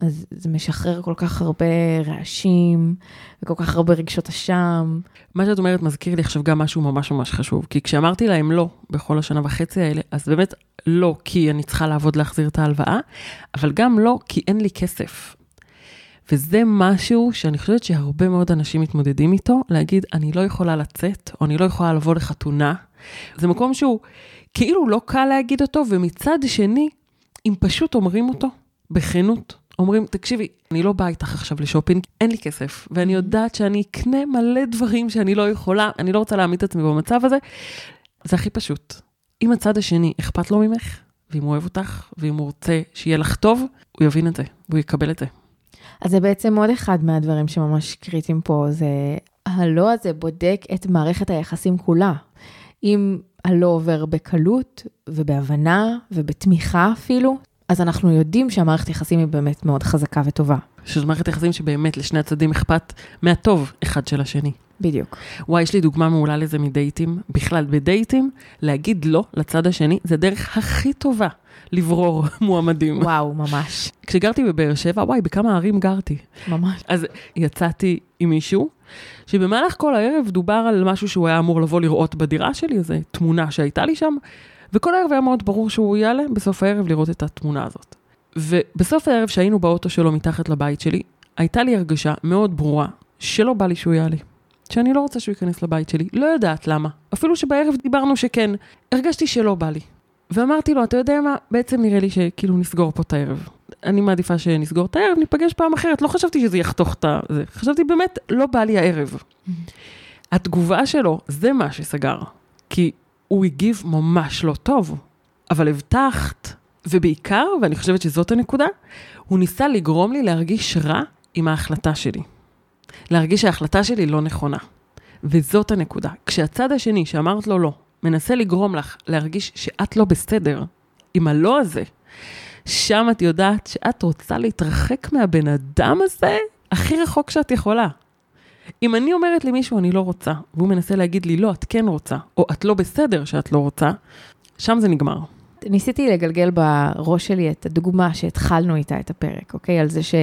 אז זה משחרר כל כך הרבה רעשים, וכל כך הרבה רגשות אשם. מה שאת אומרת מזכיר לי עכשיו גם משהו ממש ממש חשוב, כי כשאמרתי להם לא בכל השנה וחצי האלה, אז באמת לא כי אני צריכה לעבוד להחזיר את ההלוואה, אבל גם לא כי אין לי כסף. וזה משהו שאני חושבת שהרבה מאוד אנשים מתמודדים איתו, להגיד, אני לא יכולה לצאת, או אני לא יכולה לבוא לחתונה. זה מקום שהוא כאילו לא קל להגיד אותו, ומצד שני, אם פשוט אומרים אותו, בכנות, אומרים, תקשיבי, אני לא באה איתך עכשיו לשופינג, אין לי כסף, ואני יודעת שאני אקנה מלא דברים שאני לא יכולה, אני לא רוצה להעמיד את עצמי במצב הזה. זה הכי פשוט. אם הצד השני אכפת לו ממך, ואם הוא אוהב אותך, ואם הוא רוצה שיהיה לך טוב, הוא יבין את זה, והוא יקבל את זה. אז זה בעצם עוד אחד מהדברים שממש קריטיים פה, זה הלא הזה בודק את מערכת היחסים כולה. אם הלא עובר בקלות ובהבנה ובתמיכה אפילו, אז אנחנו יודעים שהמערכת יחסים היא באמת מאוד חזקה וטובה. שזו מערכת יחסים שבאמת לשני הצדדים אכפת מהטוב אחד של השני. בדיוק. וואי, יש לי דוגמה מעולה לזה מדייטים. בכלל, בדייטים, להגיד לא לצד השני, זה הדרך הכי טובה לברור מועמדים. וואו, ממש. כשגרתי בבאר שבע, וואי, בכמה ערים גרתי. ממש. אז יצאתי עם מישהו, שבמהלך כל הערב דובר על משהו שהוא היה אמור לבוא לראות בדירה שלי, איזו תמונה שהייתה לי שם, וכל הערב היה מאוד ברור שהוא יעלה בסוף הערב לראות את התמונה הזאת. ובסוף הערב, שהיינו באוטו שלו מתחת לבית שלי, הייתה לי הרגשה מאוד ברורה שלא בא לי שהוא יעלה. שאני לא רוצה שהוא ייכנס לבית שלי, לא יודעת למה. אפילו שבערב דיברנו שכן, הרגשתי שלא בא לי. ואמרתי לו, אתה יודע מה, בעצם נראה לי שכאילו נסגור פה את הערב. אני מעדיפה שנסגור את הערב, ניפגש פעם אחרת. לא חשבתי שזה יחתוך את זה, חשבתי באמת, לא בא לי הערב. התגובה שלו, זה מה שסגר. כי הוא הגיב ממש לא טוב. אבל הבטחת, ובעיקר, ואני חושבת שזאת הנקודה, הוא ניסה לגרום לי להרגיש רע עם ההחלטה שלי. להרגיש שההחלטה שלי לא נכונה. וזאת הנקודה. כשהצד השני, שאמרת לו לא, מנסה לגרום לך להרגיש שאת לא בסדר עם הלא הזה, שם את יודעת שאת רוצה להתרחק מהבן אדם הזה הכי רחוק שאת יכולה. אם אני אומרת למישהו אני לא רוצה, והוא מנסה להגיד לי לא, את כן רוצה, או את לא בסדר שאת לא רוצה, שם זה נגמר. ניסיתי לגלגל בראש שלי את הדוגמה שהתחלנו איתה את הפרק, אוקיי? על זה ש...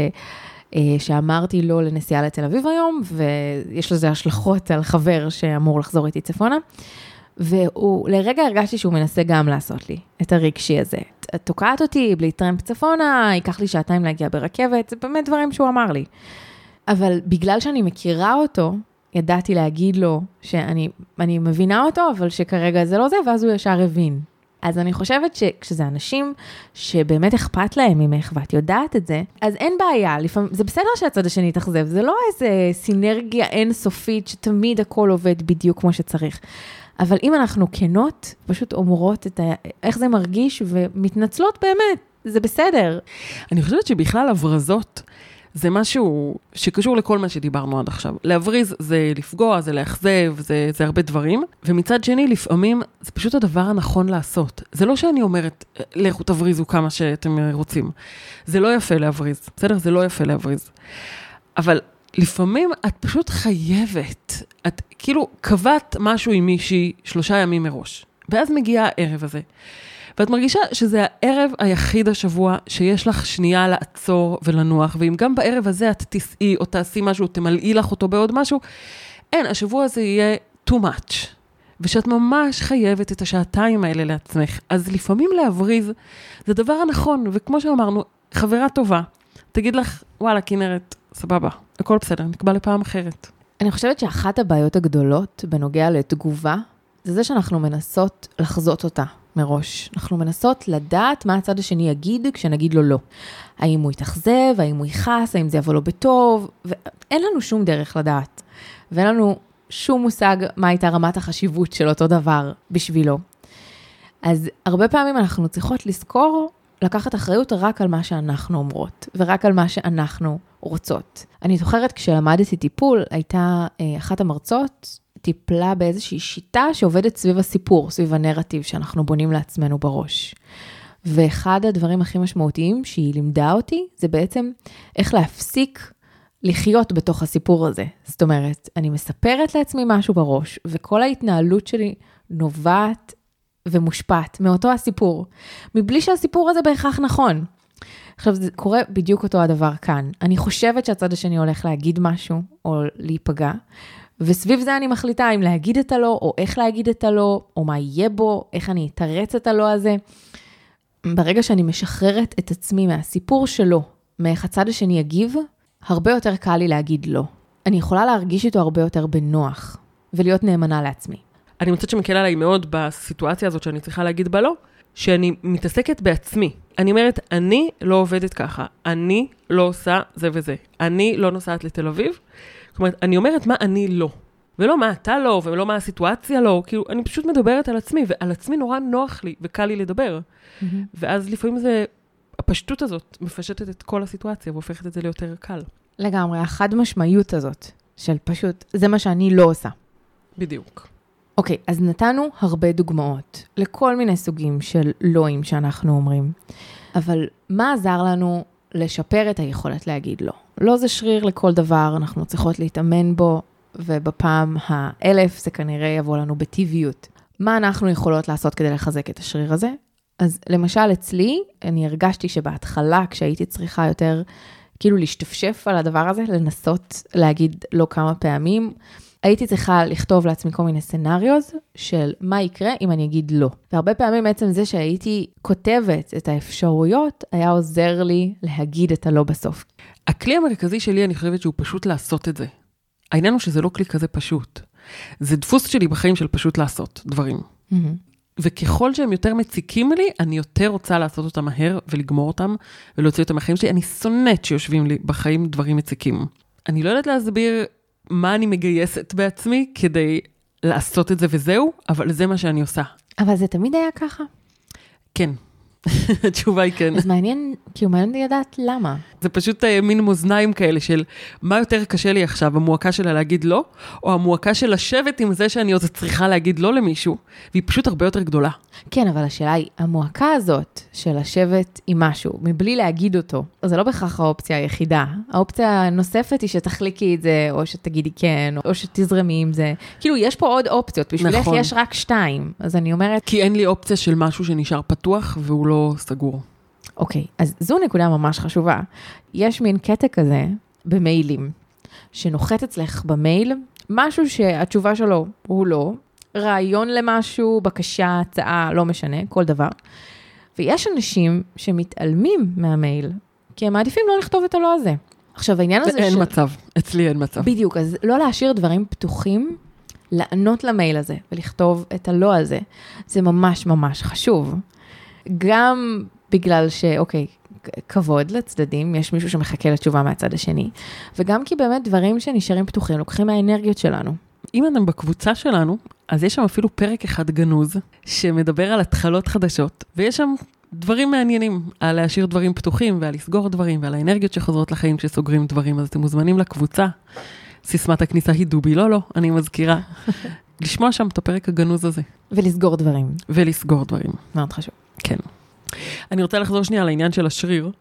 אה, שאמרתי לא לנסיעה לתל אביב היום, ויש לזה השלכות על חבר שאמור לחזור איתי צפונה. והוא, לרגע הרגשתי שהוא מנסה גם לעשות לי את הרגשי הזה. את תוקעת אותי בלי טרמפ צפונה, ייקח לי שעתיים להגיע ברכבת, זה באמת דברים שהוא אמר לי. אבל בגלל שאני מכירה אותו, ידעתי להגיד לו שאני אני מבינה אותו, אבל שכרגע זה לא זה, ואז הוא ישר הבין. אז אני חושבת שכשזה אנשים שבאמת אכפת להם ממך ואת יודעת את זה, אז אין בעיה, לפעמים, זה בסדר שהצד השני יתאכזב, זה לא איזה סינרגיה אינסופית שתמיד הכל עובד בדיוק כמו שצריך. אבל אם אנחנו כנות, פשוט אומרות את ה... איך זה מרגיש ומתנצלות באמת, זה בסדר. אני חושבת שבכלל הברזות זה משהו שקשור לכל מה שדיברנו עד עכשיו. להבריז זה לפגוע, זה לאכזב, זה, זה הרבה דברים. ומצד שני, לפעמים זה פשוט הדבר הנכון לעשות. זה לא שאני אומרת, לכו תבריזו כמה שאתם רוצים. זה לא יפה להבריז, בסדר? זה לא יפה להבריז. אבל לפעמים את פשוט חייבת. את כאילו קבעת משהו עם מישהי שלושה ימים מראש, ואז מגיע הערב הזה. ואת מרגישה שזה הערב היחיד השבוע שיש לך שנייה לעצור ולנוח, ואם גם בערב הזה את תיסעי או תעשי משהו, תמלאי לך אותו בעוד משהו, אין, השבוע הזה יהיה too much. ושאת ממש חייבת את השעתיים האלה לעצמך. אז לפעמים להבריז זה הדבר הנכון, וכמו שאמרנו, חברה טובה, תגיד לך, וואלה, כנרת, סבבה, הכל בסדר, נקבע לפעם אחרת. אני חושבת שאחת הבעיות הגדולות בנוגע לתגובה, זה זה שאנחנו מנסות לחזות אותה מראש. אנחנו מנסות לדעת מה הצד השני יגיד כשנגיד לו לא. האם הוא יתאכזב, האם הוא יכעס, האם זה יבוא לו בטוב, ואין לנו שום דרך לדעת. ואין לנו שום מושג מה הייתה רמת החשיבות של אותו דבר בשבילו. אז הרבה פעמים אנחנו צריכות לזכור לקחת אחריות רק על מה שאנחנו אומרות, ורק על מה שאנחנו רוצות. אני זוכרת כשלמדתי טיפול, הייתה אה, אחת המרצות, טיפלה באיזושהי שיטה שעובדת סביב הסיפור, סביב הנרטיב שאנחנו בונים לעצמנו בראש. ואחד הדברים הכי משמעותיים שהיא לימדה אותי, זה בעצם איך להפסיק לחיות בתוך הסיפור הזה. זאת אומרת, אני מספרת לעצמי משהו בראש, וכל ההתנהלות שלי נובעת ומושפעת מאותו הסיפור, מבלי שהסיפור הזה בהכרח נכון. עכשיו, זה קורה בדיוק אותו הדבר כאן. אני חושבת שהצד השני הולך להגיד משהו, או להיפגע, וסביב זה אני מחליטה אם להגיד את הלא, או איך להגיד את הלא, או מה יהיה בו, איך אני אתרץ את הלא הזה. ברגע שאני משחררת את עצמי מהסיפור שלו, מאיך הצד השני יגיב, הרבה יותר קל לי להגיד לא. אני יכולה להרגיש איתו הרבה יותר בנוח, ולהיות נאמנה לעצמי. אני מוצאת שמקל עליי מאוד בסיטואציה הזאת שאני צריכה להגיד בה לא, שאני מתעסקת בעצמי. אני אומרת, אני לא עובדת ככה, אני לא עושה זה וזה, אני לא נוסעת לתל אביב. אומרת, אני אומרת מה אני לא, ולא מה אתה לא, ולא מה הסיטואציה לא, כאילו, אני פשוט מדברת על עצמי, ועל עצמי נורא נוח לי וקל לי לדבר. Mm-hmm. ואז לפעמים זה, הפשטות הזאת מפשטת את כל הסיטואציה והופכת את זה ליותר קל. לגמרי, החד משמעיות הזאת, של פשוט, זה מה שאני לא עושה. בדיוק. אוקיי, אז נתנו הרבה דוגמאות לכל מיני סוגים של לואים שאנחנו אומרים, אבל מה עזר לנו לשפר את היכולת להגיד לא? לא זה שריר לכל דבר, אנחנו צריכות להתאמן בו, ובפעם האלף זה כנראה יבוא לנו בטבעיות. מה אנחנו יכולות לעשות כדי לחזק את השריר הזה? אז למשל אצלי, אני הרגשתי שבהתחלה, כשהייתי צריכה יותר כאילו להשתפשף על הדבר הזה, לנסות להגיד לא כמה פעמים, הייתי צריכה לכתוב לעצמי כל מיני סצנריוז של מה יקרה אם אני אגיד לא. והרבה פעמים עצם זה שהייתי כותבת את האפשרויות, היה עוזר לי להגיד את הלא בסוף. הכלי המרכזי שלי, אני חושבת שהוא פשוט לעשות את זה. העניין הוא שזה לא כלי כזה פשוט. זה דפוס שלי בחיים של פשוט לעשות דברים. Mm-hmm. וככל שהם יותר מציקים לי, אני יותר רוצה לעשות אותם מהר ולגמור אותם ולהוציא אותם מהחיים שלי. אני שונאת שיושבים לי בחיים דברים מציקים. אני לא יודעת להסביר מה אני מגייסת בעצמי כדי לעשות את זה וזהו, אבל זה מה שאני עושה. אבל זה תמיד היה ככה? כן. התשובה היא כן. אז מעניין, כאילו מעניין לדעת למה. זה פשוט uh, מין מאזניים כאלה של מה יותר קשה לי עכשיו, המועקה שלה להגיד לא, או המועקה של לשבת עם זה שאני עוד צריכה להגיד לא למישהו, והיא פשוט הרבה יותר גדולה. כן, אבל השאלה היא, המועקה הזאת של לשבת עם משהו, מבלי להגיד אותו, זה לא בהכרח האופציה היחידה. האופציה הנוספת היא שתחליקי את זה, או שתגידי כן, או שתזרמי עם זה. כאילו, יש פה עוד אופציות, בשבילך נכון. יש רק שתיים. אז אני אומרת... כי אין לי אופציה של משהו שנשאר פתוח והוא לא סגור. אוקיי, אז זו נקודה ממש חשובה. יש מין קטע כזה במיילים, שנוחת אצלך במייל, משהו שהתשובה שלו הוא לא, רעיון למשהו, בקשה, הצעה, לא משנה, כל דבר. ויש אנשים שמתעלמים מהמייל, כי הם מעדיפים לא לכתוב את הלא הזה. עכשיו, העניין הזה... אין ש... מצב, אצלי אין מצב. בדיוק, אז לא להשאיר דברים פתוחים, לענות למייל הזה ולכתוב את הלא הזה, זה ממש ממש חשוב. גם בגלל שאוקיי, כבוד לצדדים, יש מישהו שמחכה לתשובה מהצד השני, וגם כי באמת דברים שנשארים פתוחים לוקחים מהאנרגיות שלנו. אם אתם בקבוצה שלנו, אז יש שם אפילו פרק אחד גנוז, שמדבר על התחלות חדשות, ויש שם דברים מעניינים, על להשאיר דברים פתוחים ועל לסגור דברים ועל האנרגיות שחוזרות לחיים כשסוגרים דברים, אז אתם מוזמנים לקבוצה. סיסמת הכניסה היא דובי לא לא, אני מזכירה. לשמוע שם את הפרק הגנוז הזה. ולסגור דברים. ולסגור דברים. מאוד חשוב. כן. אני רוצה לחזור שנייה לעניין של השריר,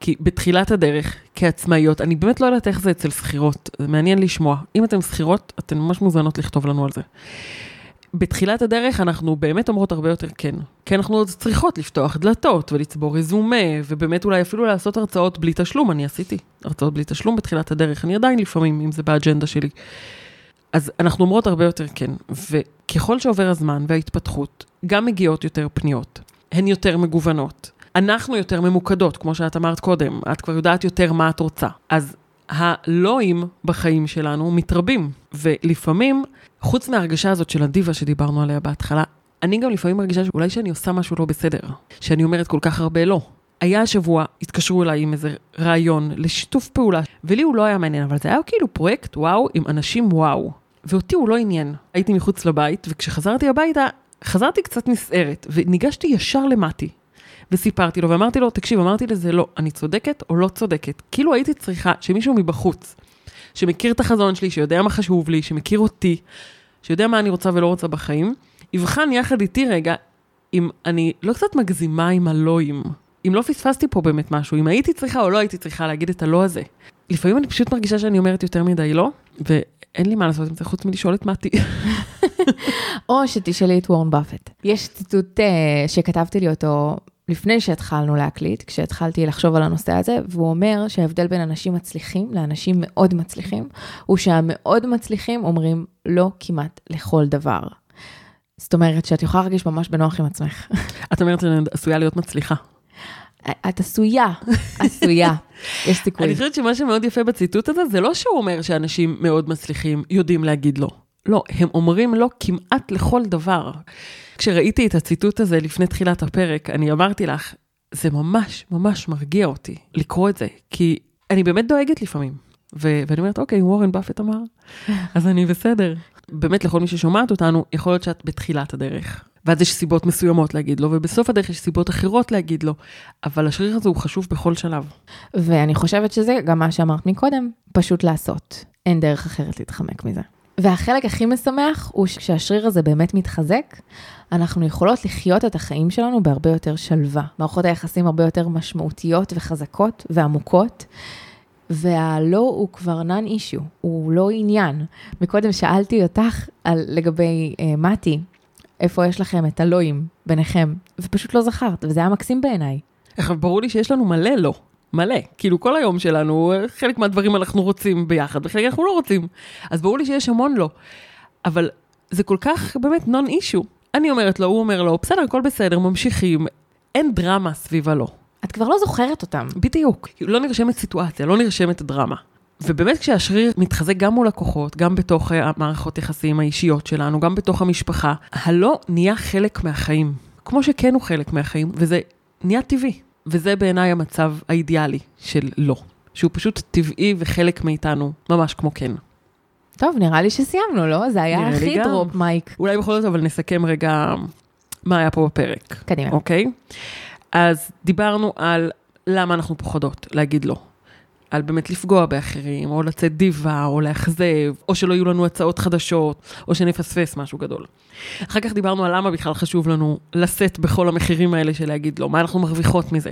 כי בתחילת הדרך, כעצמאיות, אני באמת לא יודעת איך זה אצל שכירות, זה מעניין לשמוע. אם אתן שכירות, אתן ממש מוזנות לכתוב לנו על זה. בתחילת הדרך אנחנו באמת אומרות הרבה יותר כן. כי אנחנו עוד צריכות לפתוח דלתות ולצבור רזומה, ובאמת אולי אפילו לעשות הרצאות בלי תשלום, אני עשיתי הרצאות בלי תשלום בתחילת הדרך, אני עדיין לפעמים, אם זה באג'נדה שלי. אז אנחנו אומרות הרבה יותר כן, וככל שעובר הזמן וההתפתחות, גם מגיעות יותר פניות. הן יותר מגוונות. אנחנו יותר ממוקדות, כמו שאת אמרת קודם, את כבר יודעת יותר מה את רוצה. אז הלואים בחיים שלנו מתרבים, ולפעמים, חוץ מההרגשה הזאת של הדיבה שדיברנו עליה בהתחלה, אני גם לפעמים מרגישה שאולי שאני עושה משהו לא בסדר, שאני אומרת כל כך הרבה לא. היה השבוע, התקשרו אליי עם איזה רעיון לשיתוף פעולה, ולי הוא לא היה מעניין, אבל זה היה כאילו פרויקט וואו עם אנשים וואו. ואותי הוא לא עניין. הייתי מחוץ לבית, וכשחזרתי הביתה, חזרתי קצת נסערת, וניגשתי ישר למטי. וסיפרתי לו, ואמרתי לו, תקשיב, אמרתי לזה לא, אני צודקת או לא צודקת. כאילו הייתי צריכה שמישהו מבחוץ, שמכיר את החזון שלי, שיודע מה חשוב לי, שמכיר אותי, שיודע מה אני רוצה ולא רוצה בחיים, יבחן יחד איתי רגע אם אני לא קצת מגזימה עם הלואים. אם לא פספסתי פה באמת משהו, אם הייתי צריכה או לא הייתי צריכה להגיד את הלא הזה. לפעמים אני פשוט מרגישה שאני אומרת יותר מדי לא, ואין לי מה לעשות עם זה חוץ מלשאול את מתי. או שתשאלי את וורן באפט. יש ציטוט uh, שכתבתי לי אותו לפני שהתחלנו להקליט, כשהתחלתי לחשוב על הנושא הזה, והוא אומר שההבדל בין אנשים מצליחים לאנשים מאוד מצליחים, הוא שהמאוד מצליחים אומרים לא כמעט לכל דבר. זאת אומרת שאת יכולה להרגיש ממש בנוח עם עצמך. את אומרת שאני עשויה להיות מצליחה. את עשויה, עשויה, יש סיכוי. אני חושבת שמה שמאוד יפה בציטוט הזה, זה לא שהוא אומר שאנשים מאוד מצליחים יודעים להגיד לא. לא, הם אומרים לא כמעט לכל דבר. כשראיתי את הציטוט הזה לפני תחילת הפרק, אני אמרתי לך, זה ממש ממש מרגיע אותי לקרוא את זה, כי אני באמת דואגת לפעמים. ו- ואני אומרת, אוקיי, וורן באפט אמר, אז אני בסדר. באמת, לכל מי ששומעת אותנו, יכול להיות שאת בתחילת הדרך. ואז יש סיבות מסוימות להגיד לו, ובסוף הדרך יש סיבות אחרות להגיד לו, אבל השריר הזה הוא חשוב בכל שלב. ואני חושבת שזה גם מה שאמרת מקודם, פשוט לעשות. אין דרך אחרת להתחמק מזה. והחלק הכי משמח הוא שכשהשריר הזה באמת מתחזק, אנחנו יכולות לחיות את החיים שלנו בהרבה יותר שלווה. מערכות היחסים הרבה יותר משמעותיות וחזקות ועמוקות. והלא הוא כבר נון אישיו, הוא לא עניין. מקודם שאלתי אותך על, לגבי אה, מתי, איפה יש לכם את הלואים ביניכם, ופשוט לא זכרת, וזה היה מקסים בעיניי. ברור לי שיש לנו מלא לא. מלא. כאילו, כל היום שלנו, חלק מהדברים אנחנו רוצים ביחד, וחלק אנחנו לא רוצים. אז ברור לי שיש המון לא. אבל זה כל כך באמת נון אישו. אני אומרת לו, הוא אומר לו, בסדר, הכל בסדר, ממשיכים. אין דרמה סביב הלא. את כבר לא זוכרת אותם. בדיוק. לא נרשמת סיטואציה, לא נרשמת דרמה. ובאמת כשהשריר מתחזק גם מול לקוחות, גם בתוך אה, המערכות יחסים האישיות שלנו, גם בתוך המשפחה, הלא נהיה חלק מהחיים. כמו שכן הוא חלק מהחיים, וזה נהיה טבעי. וזה בעיניי המצב האידיאלי של לא. שהוא פשוט טבעי וחלק מאיתנו, ממש כמו כן. טוב, נראה לי שסיימנו, לא? זה היה הכי דרופ מייק. אולי בכל זאת, אבל נסכם רגע מה היה פה בפרק. קדימה. אוקיי? אז דיברנו על למה אנחנו פוחדות להגיד לא. על באמת לפגוע באחרים, או לצאת דיבה, או לאכזב, או שלא יהיו לנו הצעות חדשות, או שנפספס משהו גדול. אחר כך דיברנו על למה בכלל חשוב לנו לשאת בכל המחירים האלה של להגיד לא, מה אנחנו מרוויחות מזה.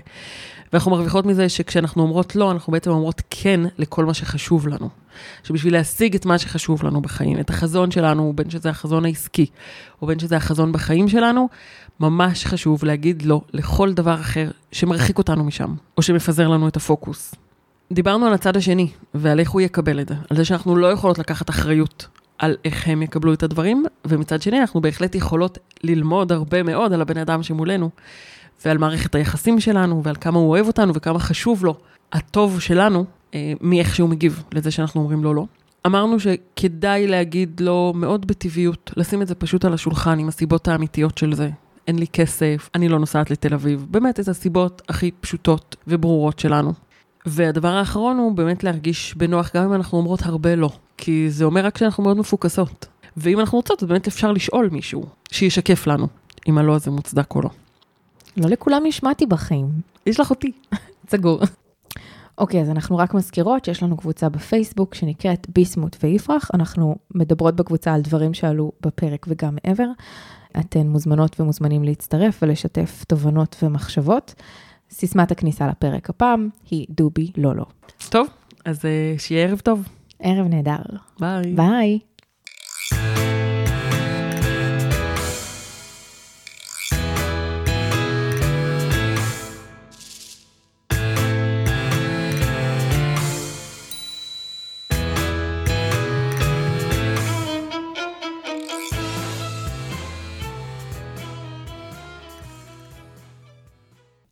ואנחנו מרוויחות מזה שכשאנחנו אומרות לא, אנחנו בעצם אומרות כן לכל מה שחשוב לנו. שבשביל להשיג את מה שחשוב לנו בחיים, את החזון שלנו, בין שזה החזון העסקי, או בין שזה החזון בחיים שלנו, ממש חשוב להגיד לא לכל דבר אחר שמרחיק אותנו משם, או שמפזר לנו את הפוקוס. דיברנו על הצד השני, ועל איך הוא יקבל את זה, על זה שאנחנו לא יכולות לקחת אחריות על איך הם יקבלו את הדברים, ומצד שני אנחנו בהחלט יכולות ללמוד הרבה מאוד על הבן אדם שמולנו, ועל מערכת היחסים שלנו, ועל כמה הוא אוהב אותנו וכמה חשוב לו הטוב שלנו, אה, מאיך שהוא מגיב לזה שאנחנו אומרים לו לא. אמרנו שכדאי להגיד לו מאוד בטבעיות, לשים את זה פשוט על השולחן עם הסיבות האמיתיות של זה. אין לי כסף, אני לא נוסעת לתל אביב. באמת, את הסיבות הכי פשוטות וברורות שלנו. והדבר האחרון הוא באמת להרגיש בנוח, גם אם אנחנו אומרות הרבה לא. כי זה אומר רק שאנחנו מאוד מפוקסות. ואם אנחנו רוצות, אז באמת אפשר לשאול מישהו שישקף לנו אם הלא הזה מוצדק או לא. לא לכולם נשמעתי בחיים. יש לך אותי. סגור. אוקיי, אז אנחנו רק מזכירות שיש לנו קבוצה בפייסבוק שנקראת ביסמוט ויפרח. אנחנו מדברות בקבוצה על דברים שעלו בפרק וגם מעבר. אתן מוזמנות ומוזמנים להצטרף ולשתף תובנות ומחשבות. סיסמת הכניסה לפרק הפעם היא דובי לא לא. טוב, אז uh, שיהיה ערב טוב. ערב נהדר. ביי. ביי.